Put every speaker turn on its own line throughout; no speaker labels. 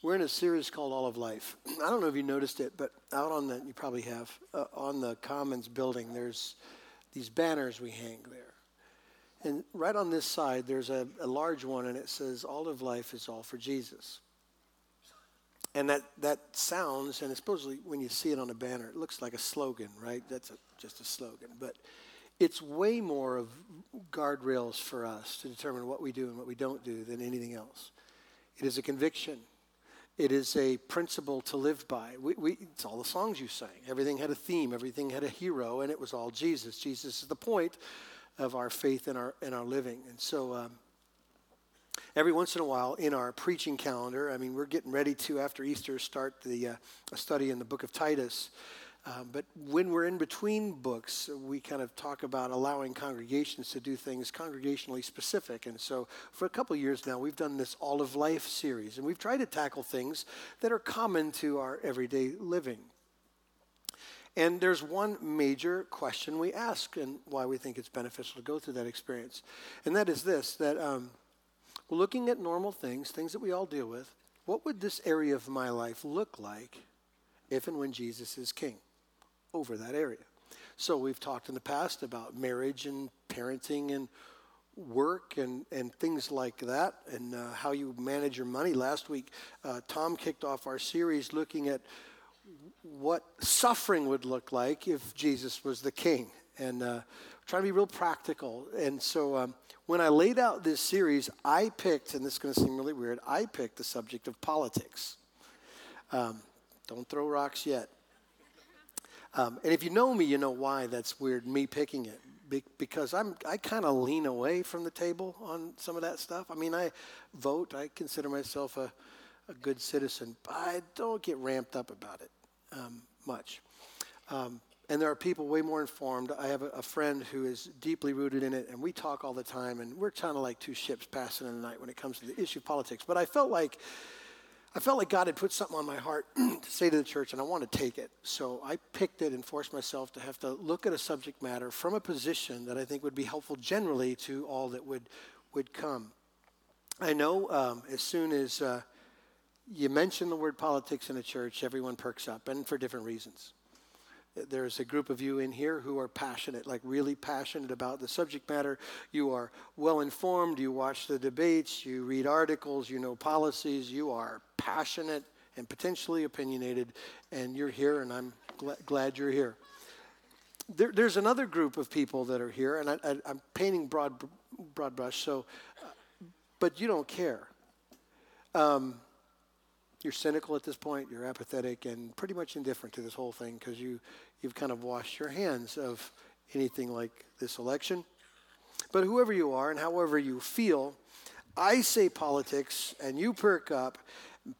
We're in a series called All of Life. I don't know if you noticed it, but out on the, you probably have, uh, on the Commons building, there's these banners we hang there. And right on this side, there's a, a large one, and it says, All of life is all for Jesus. And that, that sounds, and supposedly when you see it on a banner, it looks like a slogan, right? That's a, just a slogan. But it's way more of guardrails for us to determine what we do and what we don't do than anything else. It is a conviction. It is a principle to live by. We, we, it's all the songs you sang. Everything had a theme, everything had a hero, and it was all Jesus. Jesus is the point of our faith and our, and our living. And so, um, every once in a while in our preaching calendar, I mean, we're getting ready to, after Easter, start the uh, study in the book of Titus. Um, but when we're in between books, we kind of talk about allowing congregations to do things congregationally specific. And so for a couple years now, we've done this All of Life series, and we've tried to tackle things that are common to our everyday living. And there's one major question we ask, and why we think it's beneficial to go through that experience. And that is this that um, looking at normal things, things that we all deal with, what would this area of my life look like if and when Jesus is king? Over that area. So we've talked in the past about marriage and parenting and work and, and things like that and uh, how you manage your money. Last week, uh, Tom kicked off our series looking at what suffering would look like if Jesus was the king and uh, trying to be real practical. And so um, when I laid out this series, I picked, and this is going to seem really weird, I picked the subject of politics. Um, don't throw rocks yet. Um, and if you know me, you know why that's weird, me picking it. Be- because I'm, I kind of lean away from the table on some of that stuff. I mean, I vote, I consider myself a, a good citizen, but I don't get ramped up about it um, much. Um, and there are people way more informed. I have a, a, friend who is deeply rooted in it, and we talk all the time, and we're kind of like two ships passing in the night when it comes to the issue of politics. But I felt like I felt like God had put something on my heart to say to the church, and I want to take it. So I picked it and forced myself to have to look at a subject matter from a position that I think would be helpful generally to all that would, would come. I know um, as soon as uh, you mention the word politics in a church, everyone perks up, and for different reasons there's a group of you in here who are passionate, like really passionate about the subject matter. You are well informed, you watch the debates, you read articles, you know policies, you are passionate and potentially opinionated, and you're here, and I'm gl- glad you're here. There, there's another group of people that are here, and I, am painting broad, broad brush, so, uh, but you don't care. Um, you're cynical at this point, you're apathetic, and pretty much indifferent to this whole thing because you, you've kind of washed your hands of anything like this election. But whoever you are and however you feel, I say politics and you perk up,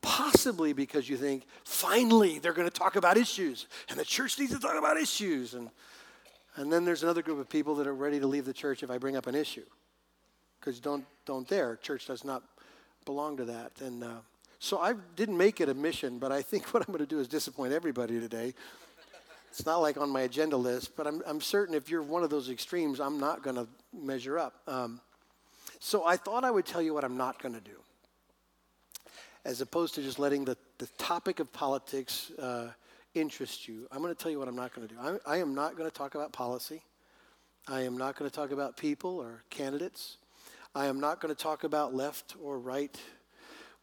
possibly because you think, finally, they're going to talk about issues and the church needs to talk about issues. And, and then there's another group of people that are ready to leave the church if I bring up an issue because don't, don't dare. Church does not belong to that. And uh, so I didn't make it a mission, but I think what I'm going to do is disappoint everybody today. It's not like on my agenda list, but I'm, I'm certain if you're one of those extremes, I'm not going to measure up. Um, so I thought I would tell you what I'm not going to do, as opposed to just letting the, the topic of politics uh, interest you. I'm going to tell you what I'm not going to do. I, I am not going to talk about policy. I am not going to talk about people or candidates. I am not going to talk about left or right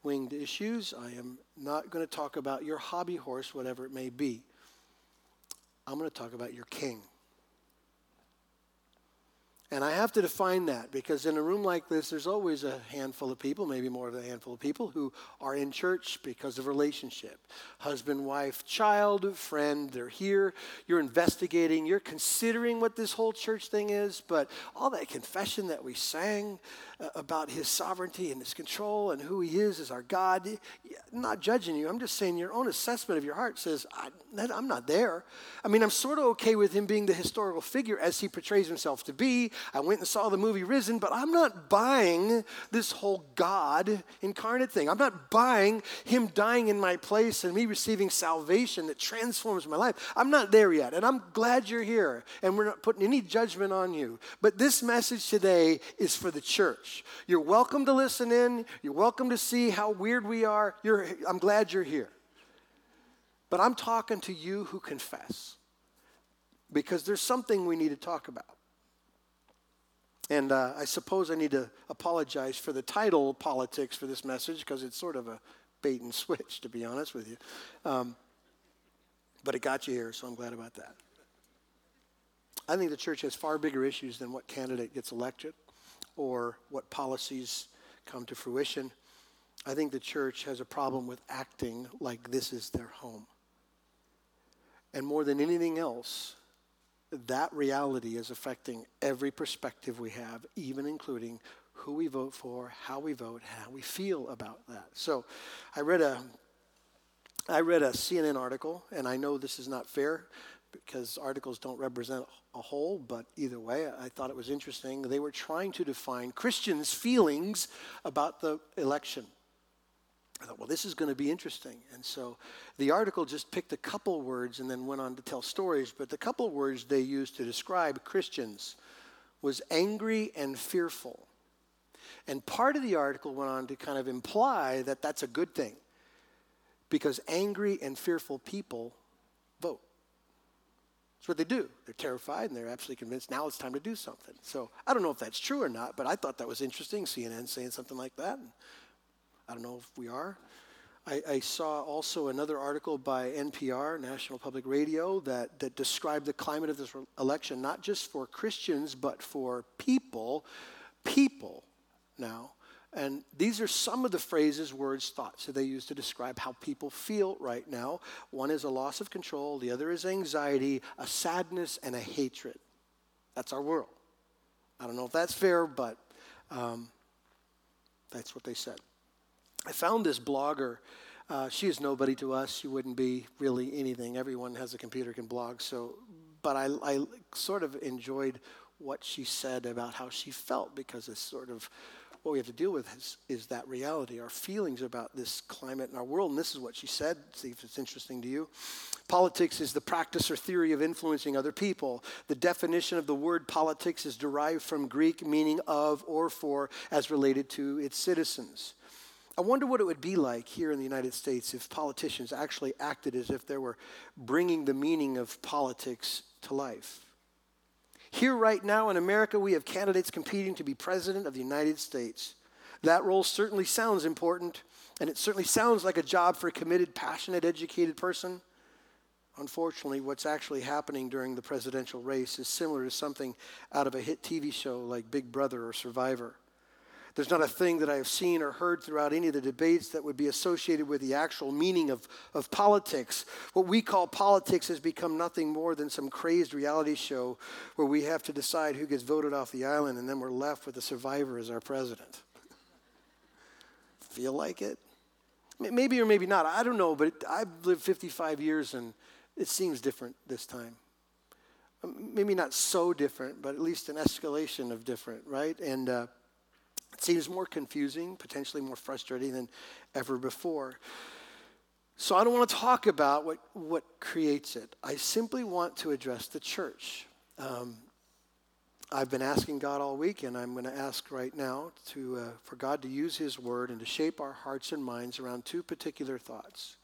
winged issues. I am not going to talk about your hobby horse, whatever it may be. I'm going to talk about your king. And I have to define that because in a room like this, there's always a handful of people, maybe more than a handful of people, who are in church because of relationship. Husband, wife, child, friend, they're here. You're investigating, you're considering what this whole church thing is, but all that confession that we sang uh, about his sovereignty and his control and who he is as our God, I'm not judging you. I'm just saying your own assessment of your heart says, I'm not there. I mean, I'm sort of okay with him being the historical figure as he portrays himself to be I went and saw the movie Risen, but I'm not buying this whole God incarnate thing. I'm not buying Him dying in my place and me receiving salvation that transforms my life. I'm not there yet, and I'm glad you're here, and we're not putting any judgment on you. But this message today is for the church. You're welcome to listen in, you're welcome to see how weird we are. You're, I'm glad you're here. But I'm talking to you who confess because there's something we need to talk about. And uh, I suppose I need to apologize for the title politics for this message because it's sort of a bait and switch, to be honest with you. Um, but it got you here, so I'm glad about that. I think the church has far bigger issues than what candidate gets elected or what policies come to fruition. I think the church has a problem with acting like this is their home. And more than anything else, that reality is affecting every perspective we have, even including who we vote for, how we vote, how we feel about that. So I read a I read a CNN article, and I know this is not fair because articles don't represent a whole, but either way, I thought it was interesting. They were trying to define Christians' feelings about the election. I thought, well, this is going to be interesting. And so the article just picked a couple words and then went on to tell stories. But the couple words they used to describe Christians was angry and fearful. And part of the article went on to kind of imply that that's a good thing because angry and fearful people vote. That's what they do. They're terrified and they're absolutely convinced now it's time to do something. So I don't know if that's true or not, but I thought that was interesting, CNN saying something like that. I don't know if we are. I, I, saw also another article by NPR, National Public Radio, that, that described the climate of this election, not just for Christians, but for people, people now. And these are some of the phrases, words, thoughts that they use to describe how people feel right now. One is a loss of control, the other is anxiety, a sadness, and a hatred. That's our world. I don't know if that's fair, but um, that's what they said. I found this blogger. Uh, she is nobody to us. She wouldn't be really anything. Everyone has a computer can blog. So, but I, I sort of enjoyed what she said about how she felt because it's sort of what we have to deal with is, is that reality, our feelings about this climate in our world. And this is what she said. See if it's interesting to you. Politics is the practice or theory of influencing other people. The definition of the word politics is derived from Greek meaning of or for as related to its citizens. I wonder what it would be like here in the United States if politicians actually acted as if they were bringing the meaning of politics to life. Here, right now in America, we have candidates competing to be president of the United States. That role certainly sounds important, and it certainly sounds like a job for a committed, passionate, educated person. Unfortunately, what's actually happening during the presidential race is similar to something out of a hit TV show like Big Brother or Survivor. There's not a thing that I have seen or heard throughout any of the debates that would be associated with the actual meaning of, of politics. What we call politics has become nothing more than some crazed reality show where we have to decide who gets voted off the island and then we're left with the survivor as our president. Feel like it? Maybe or maybe not. I don't know, but I've lived 55 years and it seems different this time maybe not so different, but at least an escalation of different, right? And uh, it seems more confusing, potentially more frustrating than ever before. So I don't want to talk about what, what creates it. I simply want to address the church. Um, I've been asking God all week, and I'm going to ask right now to, uh, for God to use His word and to shape our hearts and minds around two particular thoughts.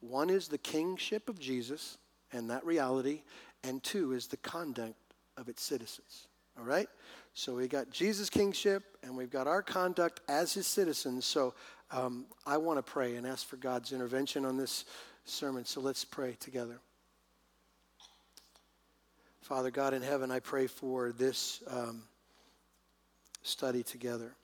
One is the kingship of Jesus and that reality, and two is the conduct of its citizens. All right? So we got Jesus' kingship and we've got our conduct as his citizens. So um, I want to pray and ask for God's intervention on this sermon. So let's pray together. Father God in heaven, I pray for this um, study together.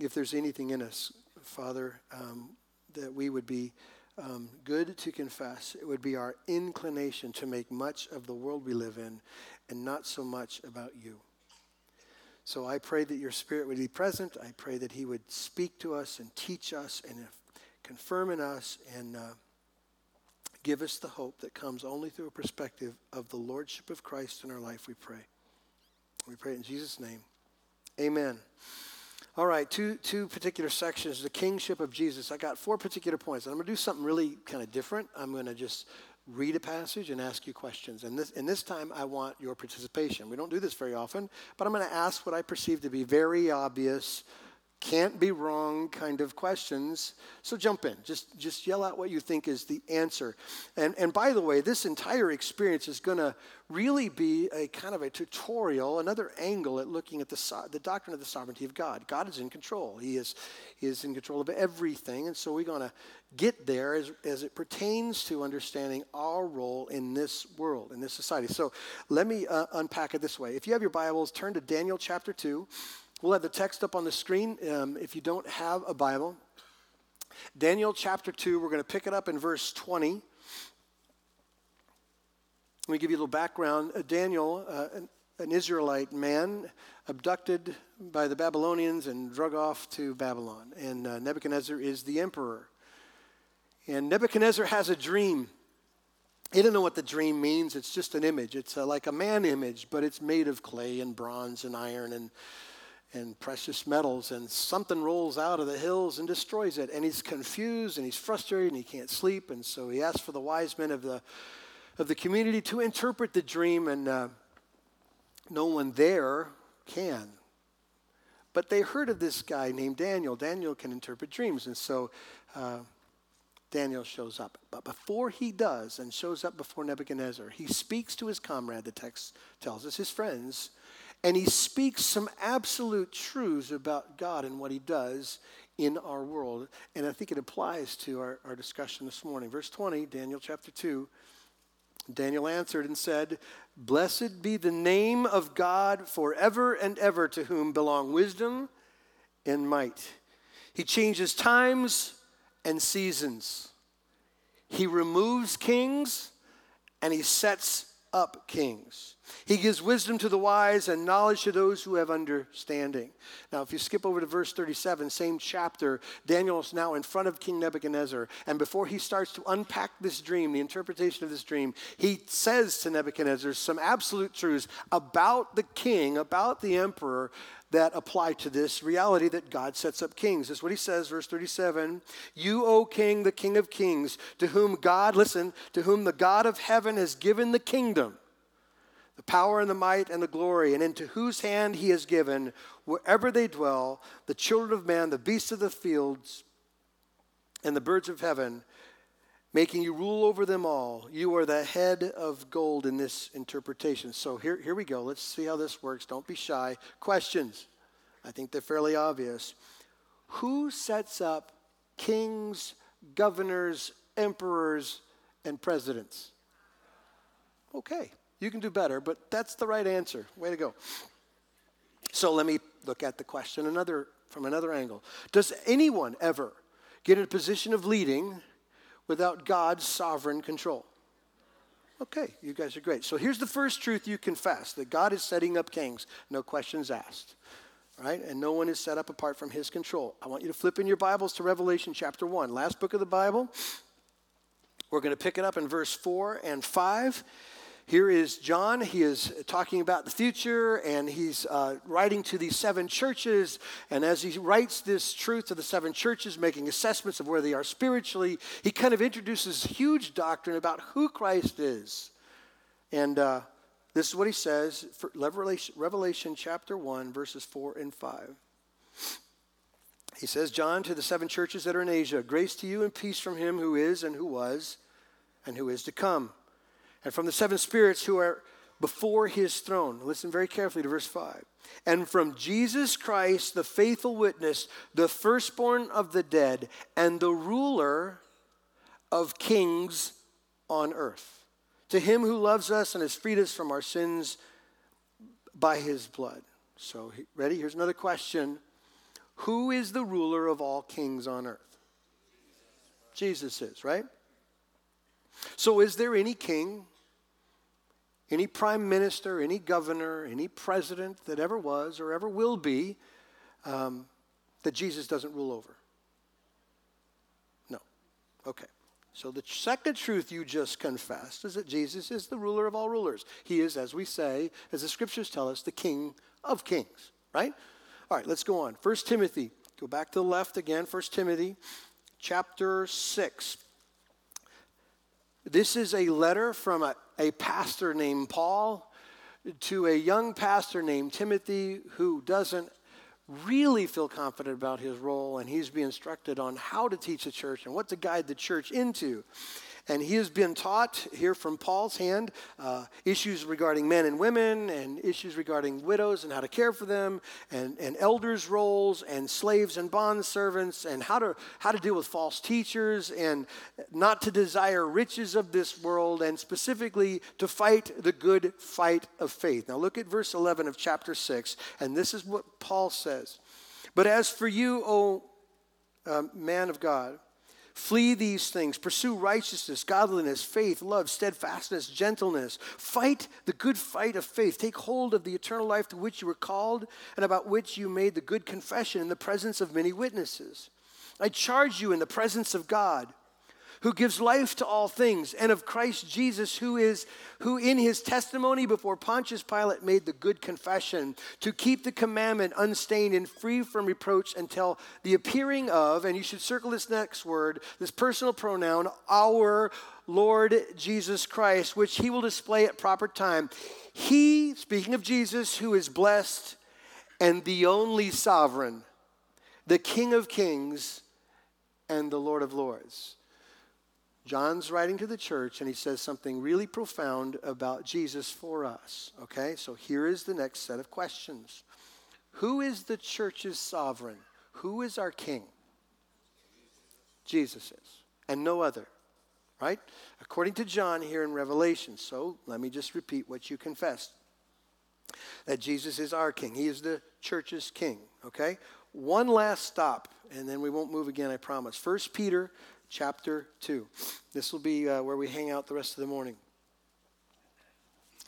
If there's anything in us, Father, um, that we would be um, good to confess, it would be our inclination to make much of the world we live in and not so much about you. So I pray that your Spirit would be present. I pray that He would speak to us and teach us and confirm in us and uh, give us the hope that comes only through a perspective of the Lordship of Christ in our life, we pray. We pray in Jesus' name. Amen. All right, two, two particular sections the kingship of Jesus. I got four particular points. I'm going to do something really kind of different. I'm going to just read a passage and ask you questions. And this, and this time, I want your participation. We don't do this very often, but I'm going to ask what I perceive to be very obvious can't be wrong kind of questions. So jump in. Just, just yell out what you think is the answer. And, and by the way, this entire experience is going to really be a kind of a tutorial, another angle at looking at the, so, the doctrine of the sovereignty of God. God is in control. He is, he is in control of everything. And so we're going to get there as, as it pertains to understanding our role in this world, in this society. So let me uh, unpack it this way. If you have your Bibles, turn to Daniel chapter 2. We'll have the text up on the screen um, if you don't have a Bible. Daniel chapter 2, we're going to pick it up in verse 20. Let me give you a little background. Uh, Daniel, uh, an, an Israelite man, abducted by the Babylonians and drug off to Babylon. And uh, Nebuchadnezzar is the emperor. And Nebuchadnezzar has a dream. He didn't know what the dream means. It's just an image. It's uh, like a man image, but it's made of clay and bronze and iron and and precious metals, and something rolls out of the hills and destroys it. And he's confused and he's frustrated and he can't sleep. And so he asks for the wise men of the, of the community to interpret the dream, and uh, no one there can. But they heard of this guy named Daniel. Daniel can interpret dreams. And so uh, Daniel shows up. But before he does and shows up before Nebuchadnezzar, he speaks to his comrade, the text tells us, his friends and he speaks some absolute truths about God and what he does in our world. And I think it applies to our, our discussion this morning. Verse 20, Daniel chapter 2. Daniel answered and said, Blessed be the name of God forever and ever, to whom belong wisdom and might. He changes times and seasons. He removes kings and he sets up kings. He gives wisdom to the wise and knowledge to those who have understanding. Now, if you skip over to verse 37, same chapter, Daniel is now in front of King Nebuchadnezzar. And before he starts to unpack this dream, the interpretation of this dream, he says to Nebuchadnezzar some absolute truths about the king, about the emperor, that apply to this reality that God sets up kings. That's what he says, verse 37 You, O king, the king of kings, to whom God, listen, to whom the God of heaven has given the kingdom the power and the might and the glory, and into whose hand he has given, wherever they dwell, the children of man, the beasts of the fields, and the birds of heaven, making you rule over them all. You are the head of gold in this interpretation. So here, here we go. Let's see how this works. Don't be shy. Questions. I think they're fairly obvious. Who sets up kings, governors, emperors, and presidents? Okay. You can do better, but that's the right answer. Way to go. So let me look at the question another from another angle. Does anyone ever get in a position of leading without God's sovereign control? Okay, you guys are great. So here's the first truth you confess that God is setting up kings, no questions asked. Right? And no one is set up apart from his control. I want you to flip in your Bibles to Revelation chapter 1, last book of the Bible. We're going to pick it up in verse 4 and 5. Here is John. He is talking about the future and he's uh, writing to these seven churches. And as he writes this truth to the seven churches, making assessments of where they are spiritually, he kind of introduces huge doctrine about who Christ is. And uh, this is what he says for Revelation, Revelation chapter 1, verses 4 and 5. He says, John, to the seven churches that are in Asia, grace to you and peace from him who is and who was and who is to come and from the seven spirits who are before his throne. Listen very carefully to verse 5. And from Jesus Christ, the faithful witness, the firstborn of the dead, and the ruler of kings on earth. To him who loves us and has freed us from our sins by his blood. So, ready? Here's another question Who is the ruler of all kings on earth? Jesus is, right? So, is there any king any prime minister, any governor, any president that ever was or ever will be um, that Jesus doesn't rule over? No. Okay. So the second truth you just confessed is that Jesus is the ruler of all rulers. He is, as we say, as the scriptures tell us, the King of kings, right? All right, let's go on. 1 Timothy, go back to the left again. 1 Timothy chapter 6. This is a letter from a, a pastor named Paul to a young pastor named Timothy who doesn't really feel confident about his role and he's being instructed on how to teach the church and what to guide the church into. And he has been taught here from Paul's hand uh, issues regarding men and women, and issues regarding widows and how to care for them, and, and elders' roles, and slaves and bond servants, and how to, how to deal with false teachers, and not to desire riches of this world, and specifically to fight the good fight of faith. Now, look at verse 11 of chapter 6, and this is what Paul says. But as for you, O uh, man of God, Flee these things. Pursue righteousness, godliness, faith, love, steadfastness, gentleness. Fight the good fight of faith. Take hold of the eternal life to which you were called and about which you made the good confession in the presence of many witnesses. I charge you in the presence of God who gives life to all things, and of Christ Jesus, who is who in his testimony before Pontius Pilate made the good confession to keep the commandment unstained and free from reproach until the appearing of, and you should circle this next word, this personal pronoun, our Lord Jesus Christ, which he will display at proper time. He, speaking of Jesus, who is blessed and the only sovereign, the King of kings and the Lord of lords. John's writing to the church and he says something really profound about Jesus for us. Okay, so here is the next set of questions Who is the church's sovereign? Who is our king? Jesus is, and no other, right? According to John here in Revelation. So let me just repeat what you confessed that Jesus is our king. He is the church's king, okay? One last stop, and then we won't move again, I promise. First Peter chapter 2. This will be uh, where we hang out the rest of the morning.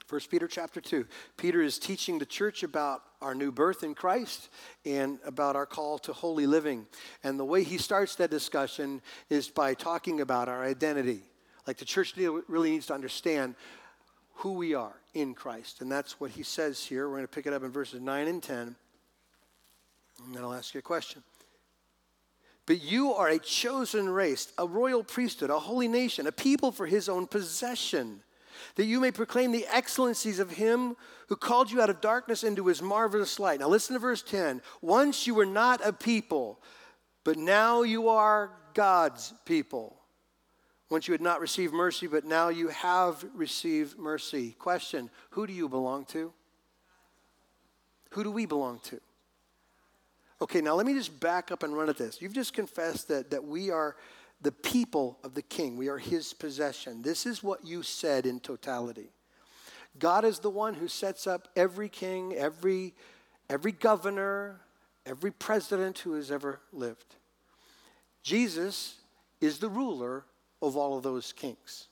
1 Peter chapter 2. Peter is teaching the church about our new birth in Christ and about our call to holy living. And the way he starts that discussion is by talking about our identity. Like the church really needs to understand who we are in Christ. And that's what he says here. We're going to pick it up in verses 9 and 10. And then I'll ask you a question. But you are a chosen race, a royal priesthood, a holy nation, a people for his own possession, that you may proclaim the excellencies of him who called you out of darkness into his marvelous light. Now listen to verse 10. Once you were not a people, but now you are God's people. Once you had not received mercy, but now you have received mercy. Question Who do you belong to? Who do we belong to? Okay, now let me just back up and run at this. You've just confessed that, that we are the people of the king, we are his possession. This is what you said in totality. God is the one who sets up every king, every, every governor, every president who has ever lived. Jesus is the ruler of all of those kings.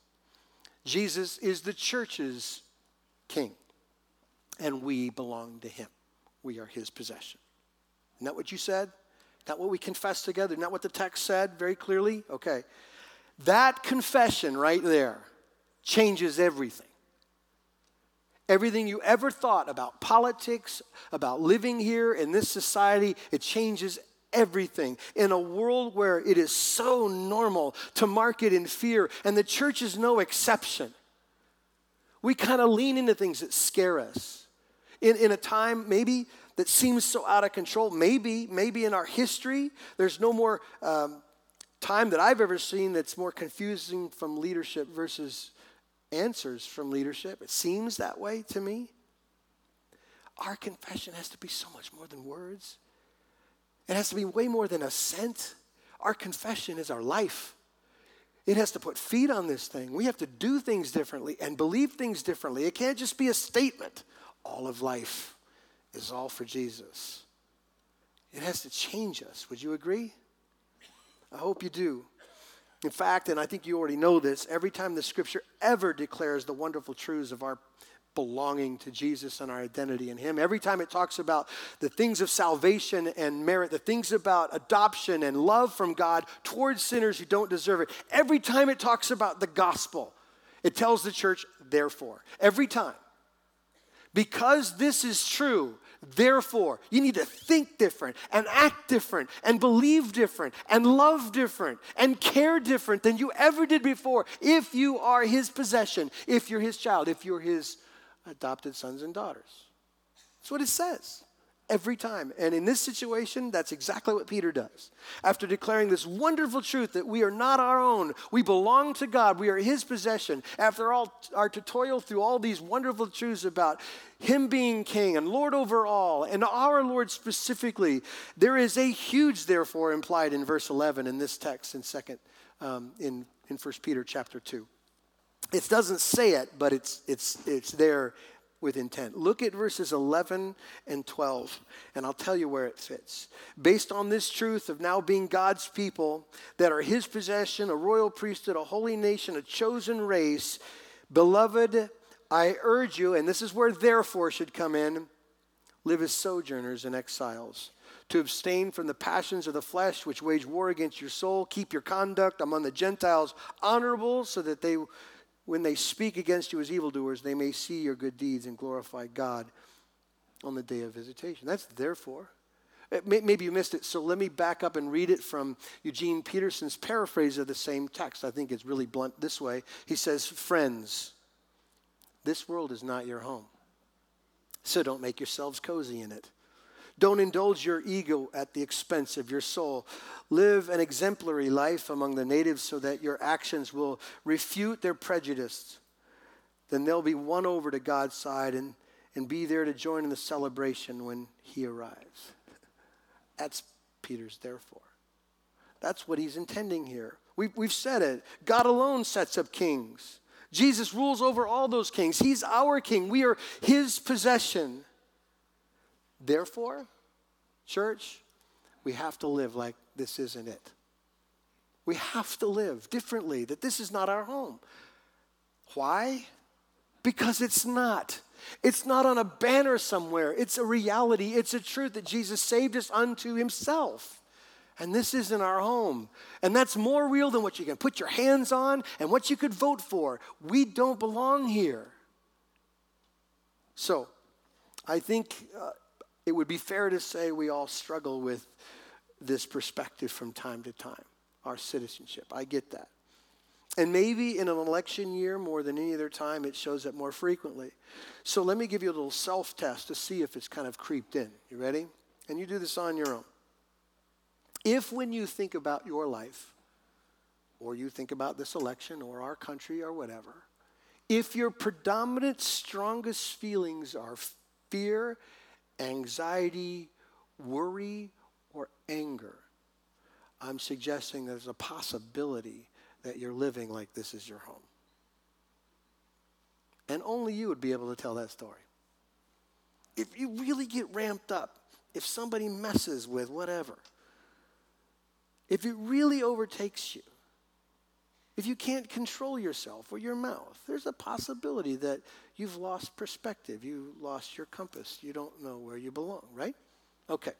Jesus is the church's king, and we belong to him. We are his possession. Isn't that what you said? Not that what we confessed together? Not what the text said very clearly? Okay. That confession right there changes everything. Everything you ever thought about politics, about living here in this society, it changes everything. In a world where it is so normal to market in fear, and the church is no exception, we kind of lean into things that scare us. In, in a time, maybe that seems so out of control. Maybe, maybe in our history, there's no more um, time that I've ever seen that's more confusing from leadership versus answers from leadership. It seems that way to me. Our confession has to be so much more than words, it has to be way more than assent. Our confession is our life. It has to put feet on this thing. We have to do things differently and believe things differently. It can't just be a statement. All of life is all for Jesus. It has to change us. Would you agree? I hope you do. In fact, and I think you already know this, every time the scripture ever declares the wonderful truths of our belonging to Jesus and our identity in Him. Every time it talks about the things of salvation and merit, the things about adoption and love from God towards sinners who don't deserve it, every time it talks about the gospel, it tells the church, therefore. Every time. Because this is true, therefore, you need to think different and act different and believe different and love different and care different than you ever did before if you are His possession, if you're His child, if you're His adopted sons and daughters. That's what it says every time. And in this situation, that's exactly what Peter does. After declaring this wonderful truth that we are not our own, we belong to God, we are his possession, after all our tutorial through all these wonderful truths about him being king and Lord over all, and our Lord specifically, there is a huge therefore implied in verse 11 in this text in second um, in, in 1 Peter chapter 2. It doesn't say it, but it's, it's, it's there with intent. Look at verses 11 and 12, and I'll tell you where it fits. Based on this truth of now being God's people that are his possession, a royal priesthood, a holy nation, a chosen race, beloved, I urge you, and this is where therefore should come in live as sojourners and exiles. To abstain from the passions of the flesh which wage war against your soul. Keep your conduct among the Gentiles honorable, so that they when they speak against you as evildoers, they may see your good deeds and glorify God on the day of visitation. That's therefore. Uh, maybe you missed it, so let me back up and read it from Eugene Peterson's paraphrase of the same text. I think it's really blunt this way. He says, Friends, this world is not your home, so don't make yourselves cozy in it. Don't indulge your ego at the expense of your soul. Live an exemplary life among the natives so that your actions will refute their prejudice. Then they'll be won over to God's side and, and be there to join in the celebration when He arrives. That's Peter's therefore. That's what he's intending here. We've, we've said it. God alone sets up kings. Jesus rules over all those kings. He's our king. We are his possession. Therefore, church, we have to live like this isn't it. We have to live differently, that this is not our home. Why? Because it's not. It's not on a banner somewhere. It's a reality. It's a truth that Jesus saved us unto himself. And this isn't our home. And that's more real than what you can put your hands on and what you could vote for. We don't belong here. So, I think uh, it would be fair to say we all struggle with this perspective from time to time, our citizenship. I get that. And maybe in an election year, more than any other time, it shows up more frequently. So let me give you a little self test to see if it's kind of creeped in. You ready? And you do this on your own. If when you think about your life, or you think about this election, or our country, or whatever, if your predominant, strongest feelings are fear anxiety, worry, or anger, I'm suggesting there's a possibility that you're living like this is your home. And only you would be able to tell that story. If you really get ramped up, if somebody messes with whatever, if it really overtakes you, if you can't control yourself or your mouth, there's a possibility that you've lost perspective. You lost your compass. You don't know where you belong, right? Okay.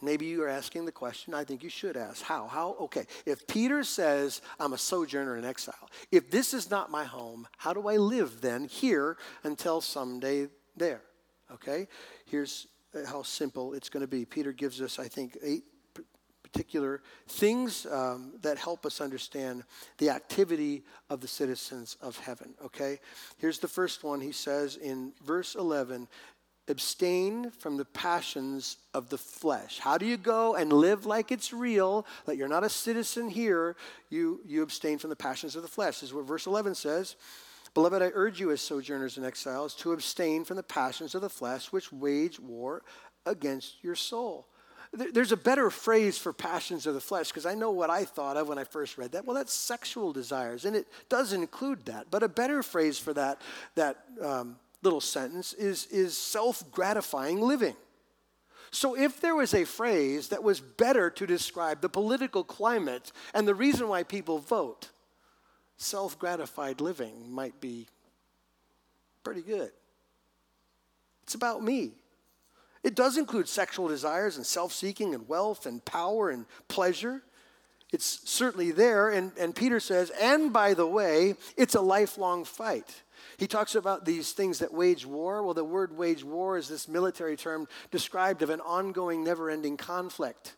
Maybe you are asking the question I think you should ask. How? How? Okay. If Peter says, I'm a sojourner in exile, if this is not my home, how do I live then here until someday there? Okay? Here's uh, how simple it's going to be. Peter gives us, I think, eight particular things um, that help us understand the activity of the citizens of heaven. Okay? Here's the first one. He says in verse 11, abstain from the passions of the flesh. How do you go and live like it's real, that you're not a citizen here? You, you abstain from the passions of the flesh. This is what verse 11 says. Beloved, I urge you as sojourners and exiles to abstain from the passions of the flesh which wage war against your soul. There's a better phrase for passions of the flesh because I know what I thought of when I first read that. Well, that's sexual desires, and it does include that. But a better phrase for that, that um, little sentence is, is self gratifying living. So, if there was a phrase that was better to describe the political climate and the reason why people vote, self gratified living might be Pretty good. It's about me. It does include sexual desires and self seeking and wealth and power and pleasure. It's certainly there. And, and Peter says, and by the way, it's a lifelong fight. He talks about these things that wage war. Well, the word wage war is this military term described of an ongoing, never ending conflict.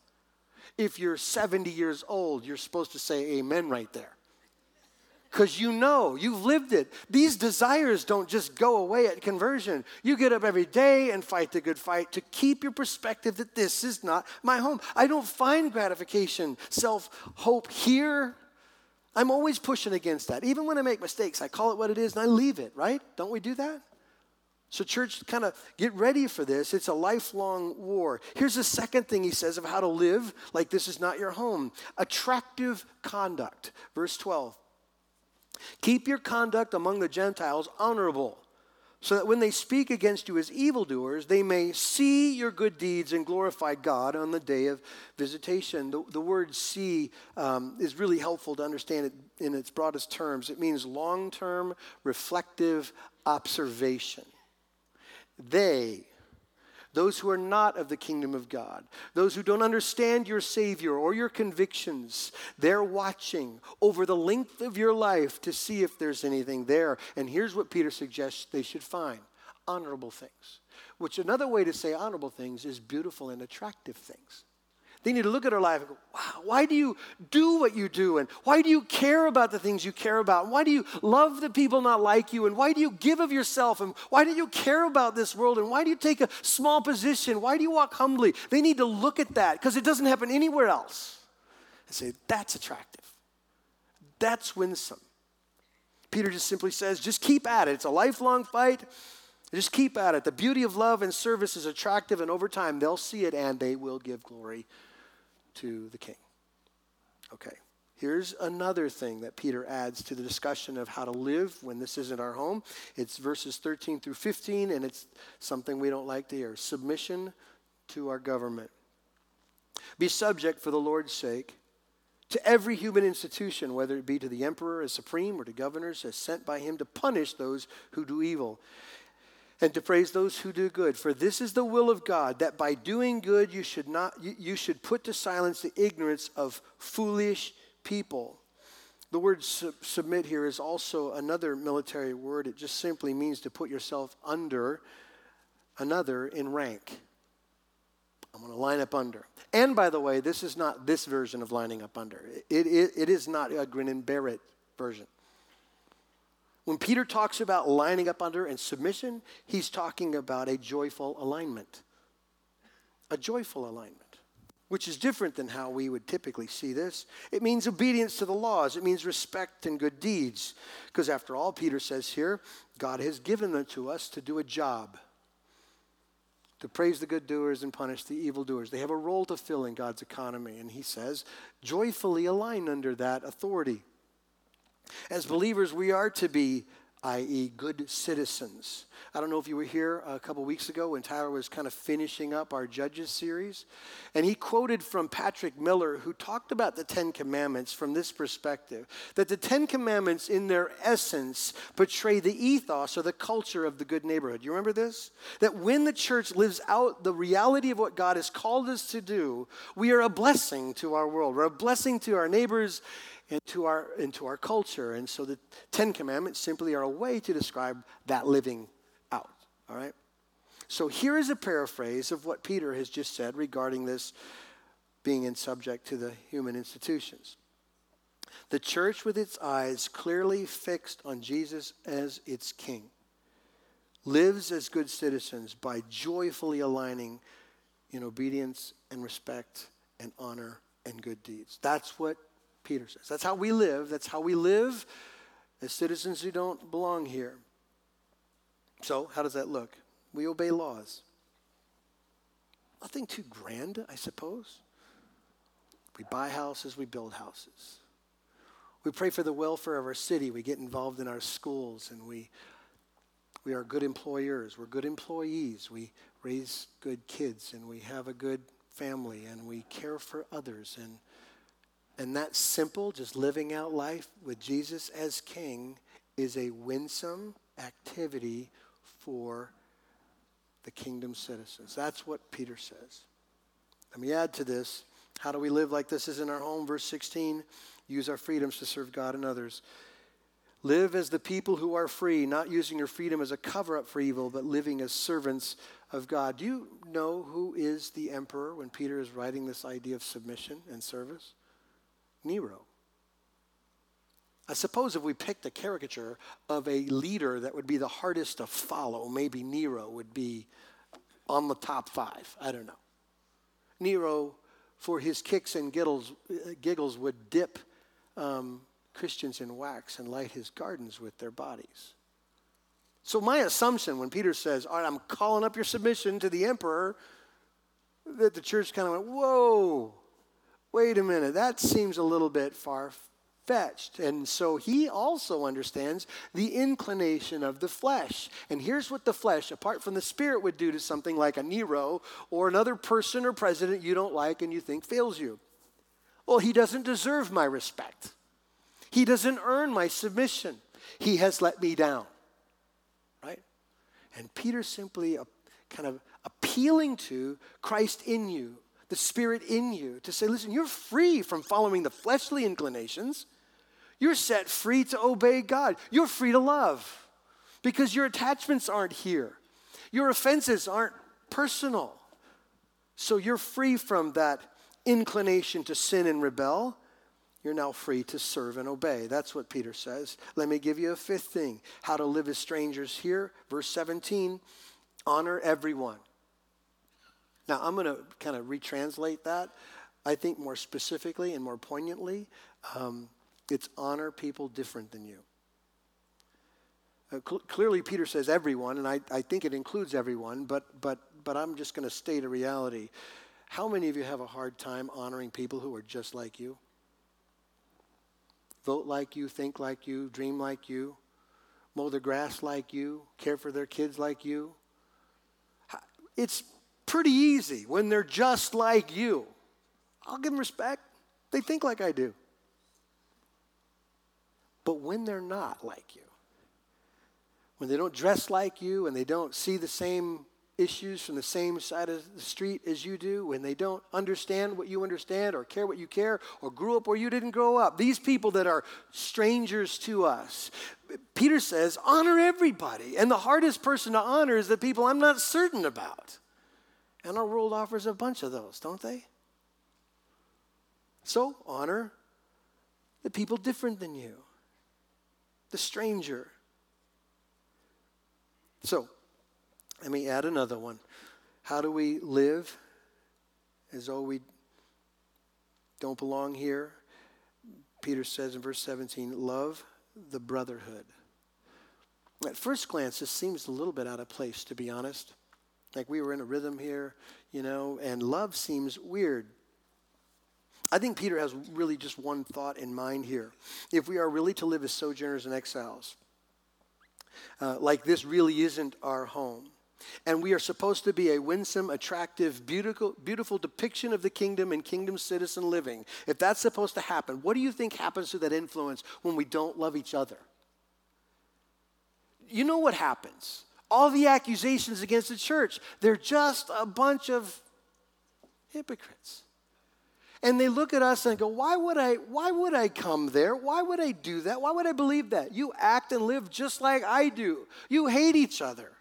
If you're 70 years old, you're supposed to say amen right there because you know, you've lived it. These desires don't just go away at conversion. You get up every day and fight the good fight to keep your perspective that this is not my home. I don't find gratification, self hope here. I'm always pushing against that. Even when I make mistakes, I call it what it is and I leave it, right? Don't we do that? So, church, kind of get ready for this. It's a lifelong war. Here's the second thing he says of how to live like this is not your home attractive conduct. Verse 12. Keep your conduct among the Gentiles honorable, so that when they speak against you as evildoers, they may see your good deeds and glorify God on the day of visitation. The, the word see um, is really helpful to understand it in its broadest terms. It means long term, reflective observation. They, those who are not of the kingdom of God, those who don't understand your Savior or your convictions, they're watching over the length of your life to see if there's anything there. And here's what Peter suggests they should find honorable things, which another way to say honorable things is beautiful and attractive things. They need to look at our life and go, wow, why do you do what you do? And why do you care about the things you care about? And why do you love the people not like you? And why do you give of yourself? And why do you care about this world? And why do you take a small position? Why do you walk humbly? They need to look at that because it doesn't happen anywhere else and say, that's attractive. That's winsome. Peter just simply says, just keep at it. It's a lifelong fight. Just keep at it. The beauty of love and service is attractive, and over time they'll see it and they will give glory to the king. Okay, here's another thing that Peter adds to the discussion of how to live when this isn't our home. It's verses 13 through 15, and it's something we don't like to hear submission to our government. Be subject for the Lord's sake to every human institution, whether it be to the emperor as supreme or to governors as sent by him to punish those who do evil and to praise those who do good. For this is the will of God, that by doing good you should not you, you should put to silence the ignorance of foolish people. The word submit here is also another military word. It just simply means to put yourself under another in rank. I'm going to line up under. And by the way, this is not this version of lining up under. It, it, it is not a grin and bear it version. When Peter talks about lining up under and submission, he's talking about a joyful alignment. A joyful alignment, which is different than how we would typically see this. It means obedience to the laws, it means respect and good deeds. Because after all, Peter says here, God has given them to us to do a job to praise the good doers and punish the evildoers. They have a role to fill in God's economy. And he says, joyfully align under that authority. As believers, we are to be, i.e., good citizens. I don't know if you were here a couple weeks ago when Tyler was kind of finishing up our Judges series. And he quoted from Patrick Miller, who talked about the Ten Commandments from this perspective that the Ten Commandments, in their essence, portray the ethos or the culture of the good neighborhood. You remember this? That when the church lives out the reality of what God has called us to do, we are a blessing to our world. We're a blessing to our neighbors into our, into our culture. And so the Ten Commandments simply are a way to describe that living. All right? So here is a paraphrase of what Peter has just said regarding this being in subject to the human institutions. The church, with its eyes clearly fixed on Jesus as its king, lives as good citizens by joyfully aligning in obedience and respect and honor and good deeds. That's what Peter says. That's how we live. That's how we live as citizens who don't belong here. So, how does that look? We obey laws. Nothing too grand, I suppose. We buy houses, we build houses. We pray for the welfare of our city. We get involved in our schools and we, we are good employers. We're good employees. We raise good kids and we have a good family and we care for others and and that simple, just living out life with Jesus as King, is a winsome activity for the kingdom citizens. That's what Peter says. Let me add to this. How do we live like this is in our home? Verse 16 use our freedoms to serve God and others. Live as the people who are free, not using your freedom as a cover up for evil, but living as servants of God. Do you know who is the emperor when Peter is writing this idea of submission and service? Nero. I suppose if we picked a caricature of a leader that would be the hardest to follow, maybe Nero would be on the top five. I don't know. Nero, for his kicks and giggles, giggles would dip um, Christians in wax and light his gardens with their bodies. So, my assumption when Peter says, All right, I'm calling up your submission to the emperor, that the church kind of went, Whoa, wait a minute, that seems a little bit far fetched. And so he also understands the inclination of the flesh. And here's what the flesh, apart from the spirit, would do to something like a Nero or another person or president you don't like and you think fails you. Well, he doesn't deserve my respect. He doesn't earn my submission. He has let me down. Right? And Peter simply kind of appealing to Christ in you, the Spirit in you, to say, listen, you're free from following the fleshly inclinations. You're set free to obey God. You're free to love because your attachments aren't here. Your offenses aren't personal. So you're free from that inclination to sin and rebel. You're now free to serve and obey. That's what Peter says. Let me give you a fifth thing how to live as strangers here. Verse 17 honor everyone. Now, I'm going to kind of retranslate that. I think more specifically and more poignantly, um, it's honor people different than you. Uh, cl- clearly, Peter says everyone, and I, I think it includes everyone, but, but, but I'm just going to state a reality. How many of you have a hard time honoring people who are just like you? Vote like you, think like you, dream like you, mow the grass like you, care for their kids like you? It's pretty easy when they're just like you. I'll give them respect. They think like I do. But when they're not like you, when they don't dress like you and they don't see the same issues from the same side of the street as you do, when they don't understand what you understand or care what you care or grew up where you didn't grow up, these people that are strangers to us, Peter says, honor everybody. And the hardest person to honor is the people I'm not certain about. And our world offers a bunch of those, don't they? So honor the people different than you, the stranger. So, let me add another one. How do we live as though we don't belong here? Peter says in verse 17, love the brotherhood. At first glance, this seems a little bit out of place, to be honest. Like we were in a rhythm here, you know, and love seems weird. I think Peter has really just one thought in mind here. If we are really to live as sojourners and exiles, uh, like this really isn't our home. And we are supposed to be a winsome, attractive, beautiful, beautiful depiction of the kingdom and kingdom citizen living. If that's supposed to happen, what do you think happens to that influence when we don't love each other? You know what happens? all the accusations against the church. They're just a bunch of hypocrites. And they look at us and go, why would I why would I come there? Why would I do that? Why would I believe that? You act and live just like I do. You hate each other.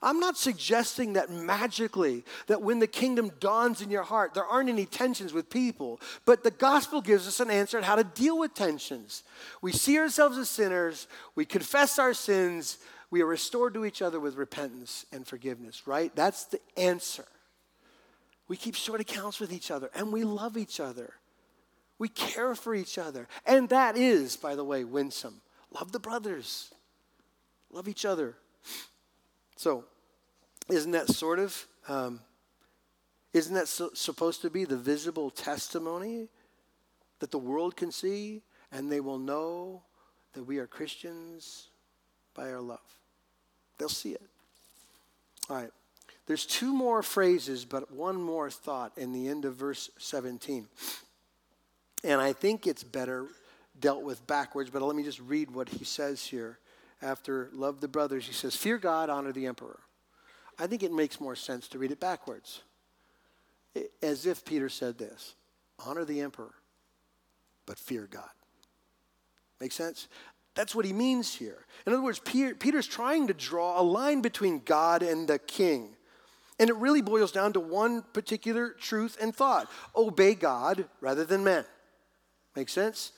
I'm not suggesting that magically, that when the kingdom dawns in your heart, there aren't any tensions with people. But the gospel gives us an answer on how to deal with tensions. We see ourselves as sinners, we confess our sins, we are restored to each other with repentance and forgiveness, right? That's the answer. We keep short accounts with each other and we love each other. We care for each other. And that is, by the way, winsome. Love the brothers, love each other. So, isn't that sort of, um, isn't that so, supposed to be the visible testimony that the world can see and they will know that we are Christians by our love? They'll see it. All right. There's two more phrases, but one more thought in the end of verse 17. And I think it's better dealt with backwards, but let me just read what he says here after love the brothers, he says, Fear God, honor the emperor. I think it makes more sense to read it backwards, as if Peter said this honor the emperor, but fear God. Make sense? That's what he means here. In other words, Peter, Peter's trying to draw a line between God and the king. And it really boils down to one particular truth and thought obey God rather than men. Make sense?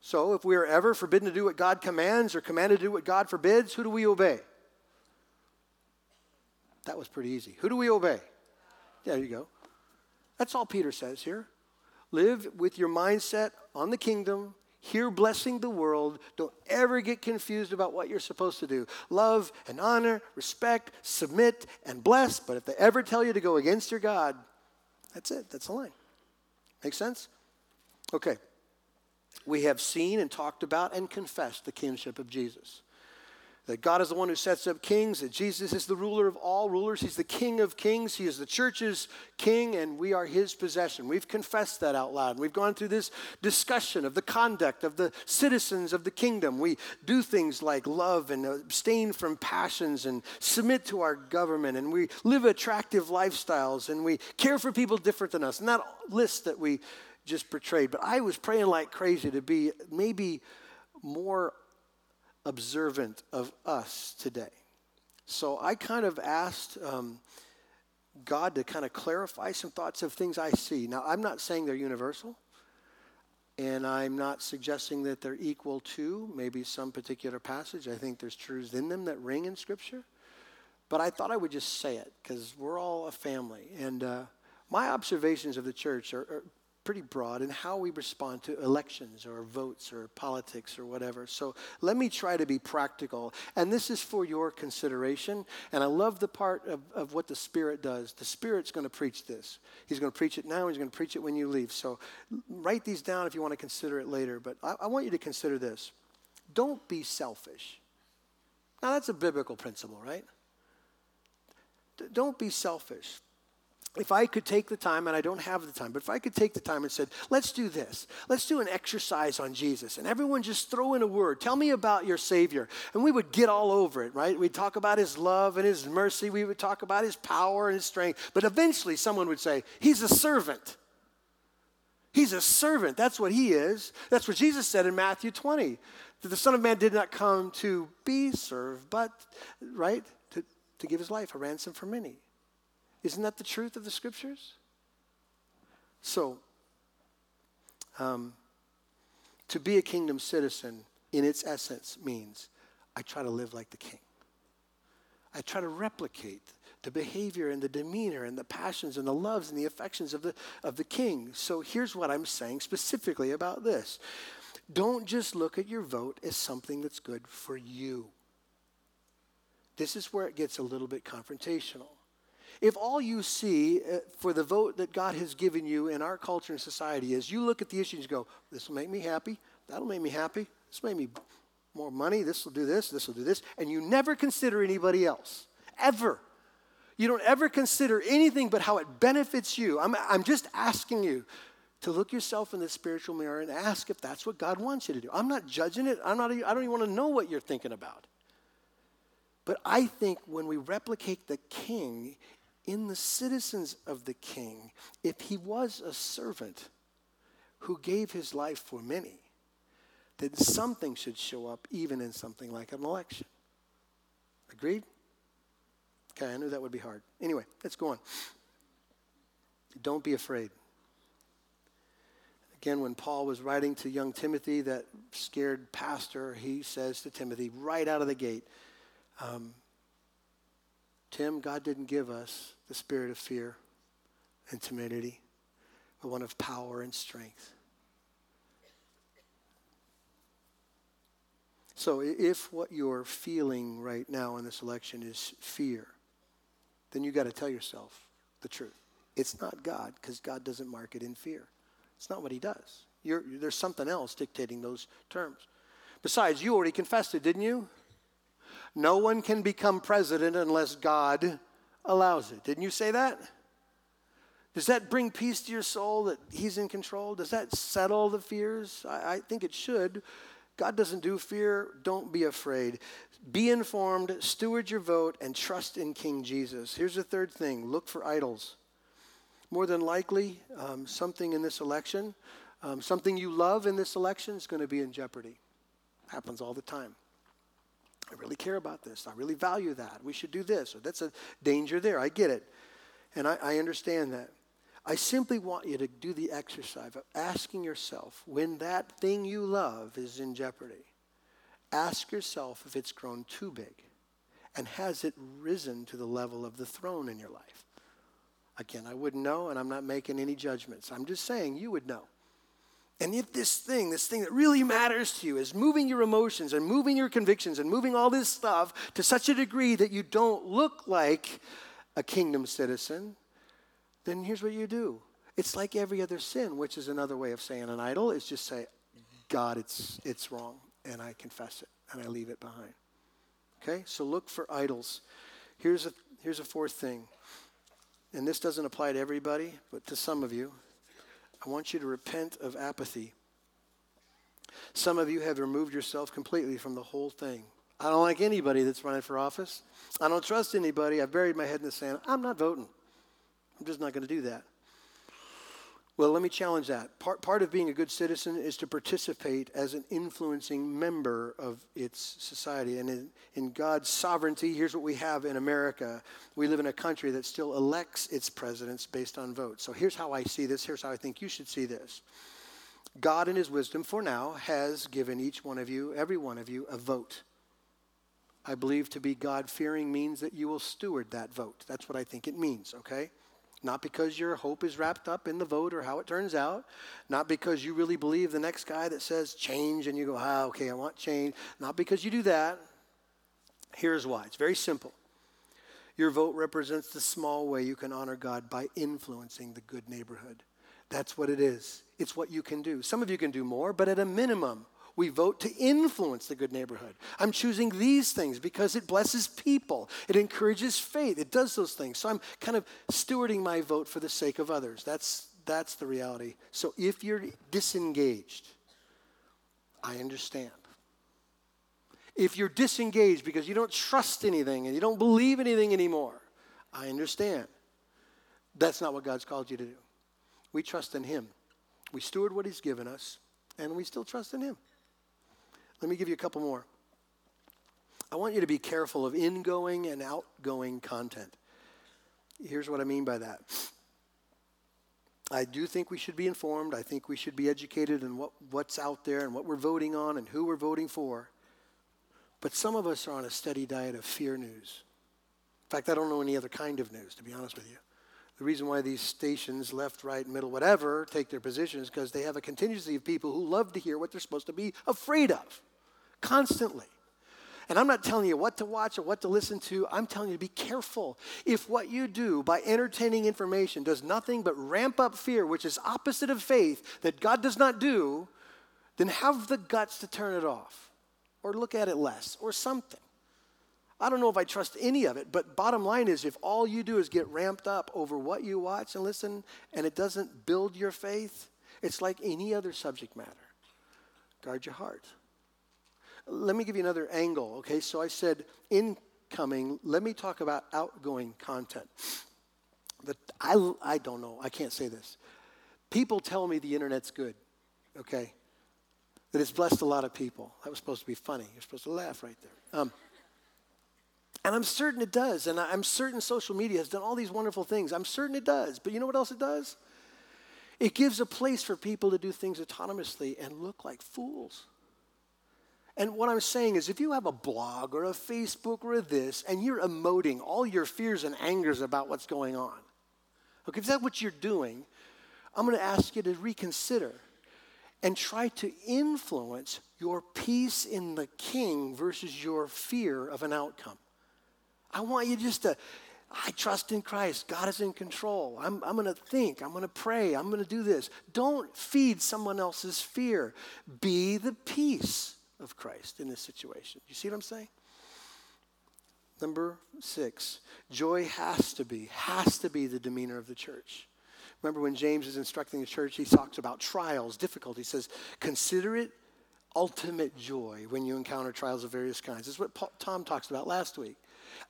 So if we are ever forbidden to do what God commands or commanded to do what God forbids, who do we obey? That was pretty easy. Who do we obey? There you go. That's all Peter says here. Live with your mindset on the kingdom, here blessing the world. Don't ever get confused about what you're supposed to do. Love and honor, respect, submit, and bless. But if they ever tell you to go against your God, that's it. That's the line. Make sense? Okay. We have seen and talked about and confessed the kingship of Jesus that God is the one who sets up kings, that Jesus is the ruler of all rulers. He's the king of kings. He is the church's king, and we are his possession. We've confessed that out loud. We've gone through this discussion of the conduct of the citizens of the kingdom. We do things like love and abstain from passions and submit to our government, and we live attractive lifestyles, and we care for people different than us. And that list that we just portrayed. But I was praying like crazy to be maybe more observant of us today. So I kind of asked um, God to kind of clarify some thoughts of things I see. Now, I'm not saying they're universal, and I'm not suggesting that they're equal to maybe some particular passage. I think there's truths in them that ring in Scripture. But I thought I would just say it because we're all a family. And uh, my observations of the church are, are pretty broad in how we respond to elections or votes or politics or whatever. So let me try to be practical. And this is for your consideration. And I love the part of, of what the Spirit does. The Spirit's going to preach this. He's going to preach it now, he's going to preach it when you leave. So write these down if you want to consider it later. But I, I want you to consider this don't be selfish. Now, that's a biblical principle, right? D- don't be selfish if I could take the time, and I don't have the time, but if I could take the time and said, let's do this. Let's do an exercise on Jesus. And everyone just throw in a word. Tell me about your Savior. And we would get all over it, right? We'd talk about his love and his mercy. We would talk about his power and his strength. But eventually someone would say, he's a servant. He's a servant. That's what he is. That's what Jesus said in Matthew 20. That the Son of Man did not come to be served, but, right, to, to give his life a ransom for many. Isn't that the truth of the scriptures? So, um, to be a kingdom citizen in its essence means I try to live like the king. I try to replicate the behavior and the demeanor and the passions and the loves and the affections of the, of the king. So here's what I'm saying specifically about this don't just look at your vote as something that's good for you. This is where it gets a little bit confrontational. If all you see uh, for the vote that God has given you in our culture and society is you look at the issues and go, this will make me happy, that'll make me happy, this will make me more money, this will do this, this will do this, and you never consider anybody else, ever. You don't ever consider anything but how it benefits you. I'm, I'm just asking you to look yourself in the spiritual mirror and ask if that's what God wants you to do. I'm not judging it. I'm not, I don't even want to know what you're thinking about. But I think when we replicate the king, in the citizens of the king, if he was a servant who gave his life for many, then something should show up even in something like an election. Agreed? Okay, I knew that would be hard. Anyway, let's go on. Don't be afraid. Again, when Paul was writing to young Timothy, that scared pastor, he says to Timothy right out of the gate, um, Tim, God didn't give us the spirit of fear and timidity, but one of power and strength. So, if what you're feeling right now in this election is fear, then you got to tell yourself the truth. It's not God, because God doesn't mark it in fear. It's not what He does. You're, there's something else dictating those terms. Besides, you already confessed it, didn't you? No one can become president unless God allows it. Didn't you say that? Does that bring peace to your soul that He's in control? Does that settle the fears? I, I think it should, God doesn't do fear. Don't be afraid. Be informed, steward your vote, and trust in King Jesus. Here's the third thing look for idols. More than likely, um, something in this election, um, something you love in this election is going to be in jeopardy. Happens all the time. I really care about this. I really value that. We should do this. Or that's a danger there. I get it. And I, I understand that. I simply want you to do the exercise of asking yourself when that thing you love is in jeopardy. Ask yourself if it's grown too big and has it risen to the level of the throne in your life. Again, I wouldn't know, and I'm not making any judgments. I'm just saying you would know. And if this thing, this thing that really matters to you, is moving your emotions and moving your convictions and moving all this stuff to such a degree that you don't look like a kingdom citizen, then here's what you do. It's like every other sin, which is another way of saying an idol, is just say, God, it's, it's wrong, and I confess it, and I leave it behind. Okay? So look for idols. Here's a, here's a fourth thing, and this doesn't apply to everybody, but to some of you. I want you to repent of apathy. Some of you have removed yourself completely from the whole thing. I don't like anybody that's running for office. I don't trust anybody. I've buried my head in the sand. I'm not voting. I'm just not going to do that. Well, let me challenge that. Part, part of being a good citizen is to participate as an influencing member of its society. And in, in, God's sovereignty, here's what we have in America. We live in a country that still elects its presidents based on votes. So here's how I see this. Here's how I think you should see this. God, in his wisdom for now, has given each one of you, every one of you, a vote. I believe to be God fearing means that you will steward that vote. That's what I think it means, okay? Not because your hope is wrapped up in the vote or how it turns out. Not because you really believe the next guy that says change and you go, ah, okay, I want change. Not because you do that. Here's why it's very simple. Your vote represents the small way you can honor God by influencing the good neighborhood. That's what it is. It's what you can do. Some of you can do more, but at a minimum, we vote to influence the good neighborhood. I'm choosing these things because it blesses people, it encourages faith, it does those things. So I'm kind of stewarding my vote for the sake of others. That's, that's the reality. So if you're disengaged, I understand. If you're disengaged because you don't trust anything and you don't believe anything anymore, I understand. That's not what God's called you to do. We trust in Him. We steward what He's given us, and we still trust in Him. Let me give you a couple more. I want you to be careful of ingoing and outgoing content. Here's what I mean by that. I do think we should be informed. I think we should be educated in what, what's out there and what we're voting on and who we're voting for. But some of us are on a steady diet of fear news. In fact, I don't know any other kind of news, to be honest with you. The reason why these stations, left, right, middle, whatever, take their positions is because they have a contingency of people who love to hear what they're supposed to be afraid of constantly. And I'm not telling you what to watch or what to listen to. I'm telling you to be careful. If what you do by entertaining information does nothing but ramp up fear, which is opposite of faith that God does not do, then have the guts to turn it off or look at it less or something. I don't know if I trust any of it, but bottom line is if all you do is get ramped up over what you watch and listen and it doesn't build your faith, it's like any other subject matter. Guard your heart. Let me give you another angle, okay? So I said incoming, let me talk about outgoing content. But I, I don't know, I can't say this. People tell me the internet's good, okay? That it's blessed a lot of people. That was supposed to be funny. You're supposed to laugh right there. Um, and I'm certain it does. And I'm certain social media has done all these wonderful things. I'm certain it does. But you know what else it does? It gives a place for people to do things autonomously and look like fools. And what I'm saying is, if you have a blog or a Facebook or a this, and you're emoting all your fears and angers about what's going on, okay, if that's what you're doing, I'm going to ask you to reconsider and try to influence your peace in the king versus your fear of an outcome. I want you just to, I trust in Christ. God is in control. I'm, I'm going to think. I'm going to pray. I'm going to do this. Don't feed someone else's fear. Be the peace of Christ in this situation. You see what I'm saying? Number six, joy has to be, has to be the demeanor of the church. Remember when James is instructing the church, he talks about trials, difficulty. He says, consider it ultimate joy when you encounter trials of various kinds. This is what Paul, Tom talks about last week.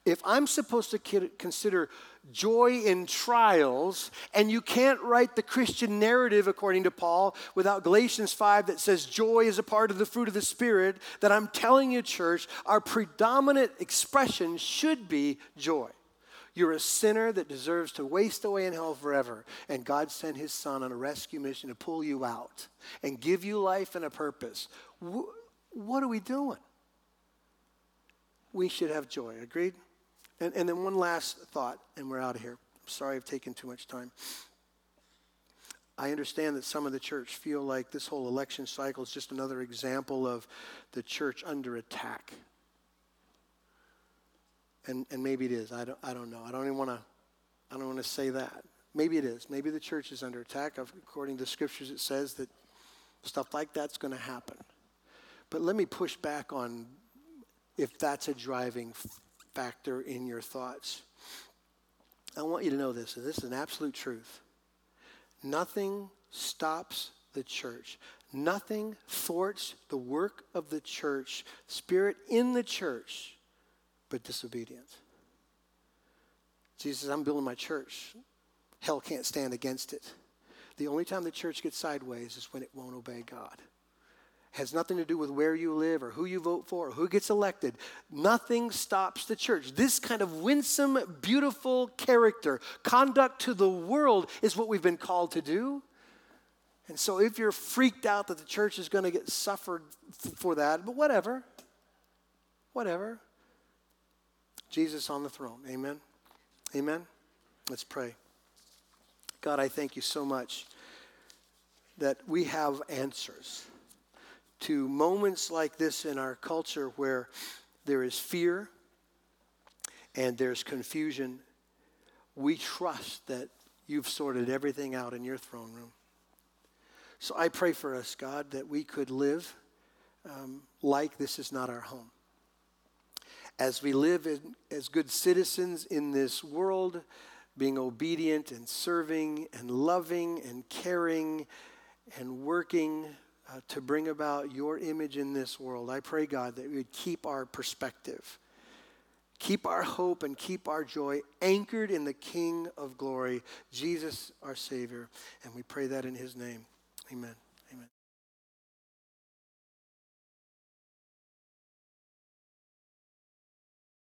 If I'm supposed to consider joy in trials, and you can't write the Christian narrative, according to Paul, without Galatians 5 that says joy is a part of the fruit of the Spirit, that I'm telling you, church, our predominant expression should be joy. You're a sinner that deserves to waste away in hell forever. And God sent his son on a rescue mission to pull you out and give you life and a purpose. What are we doing? We should have joy. Agreed? And, and then one last thought, and we're out of here. sorry I've taken too much time. I understand that some of the church feel like this whole election cycle is just another example of the church under attack and, and maybe it is. I don't, I don't know. I don't even want to. I don't want to say that. Maybe it is. Maybe the church is under attack. According to the scriptures, it says that stuff like that's going to happen. But let me push back on if that's a driving factor in your thoughts. I want you to know this, and this is an absolute truth. Nothing stops the church. Nothing thwarts the work of the church, spirit in the church but disobedience. Jesus I'm building my church. Hell can't stand against it. The only time the church gets sideways is when it won't obey God. Has nothing to do with where you live or who you vote for or who gets elected. Nothing stops the church. This kind of winsome, beautiful character, conduct to the world is what we've been called to do. And so if you're freaked out that the church is going to get suffered for that, but whatever, whatever. Jesus on the throne. Amen. Amen. Let's pray. God, I thank you so much that we have answers to moments like this in our culture where there is fear and there's confusion. We trust that you've sorted everything out in your throne room. So I pray for us, God, that we could live um, like this is not our home as we live in, as good citizens in this world, being obedient and serving and loving and caring and working uh, to bring about your image in this world. I pray, God, that we would keep our perspective, keep our hope, and keep our joy anchored in the King of glory, Jesus, our Savior. And we pray that in his name. Amen. Amen.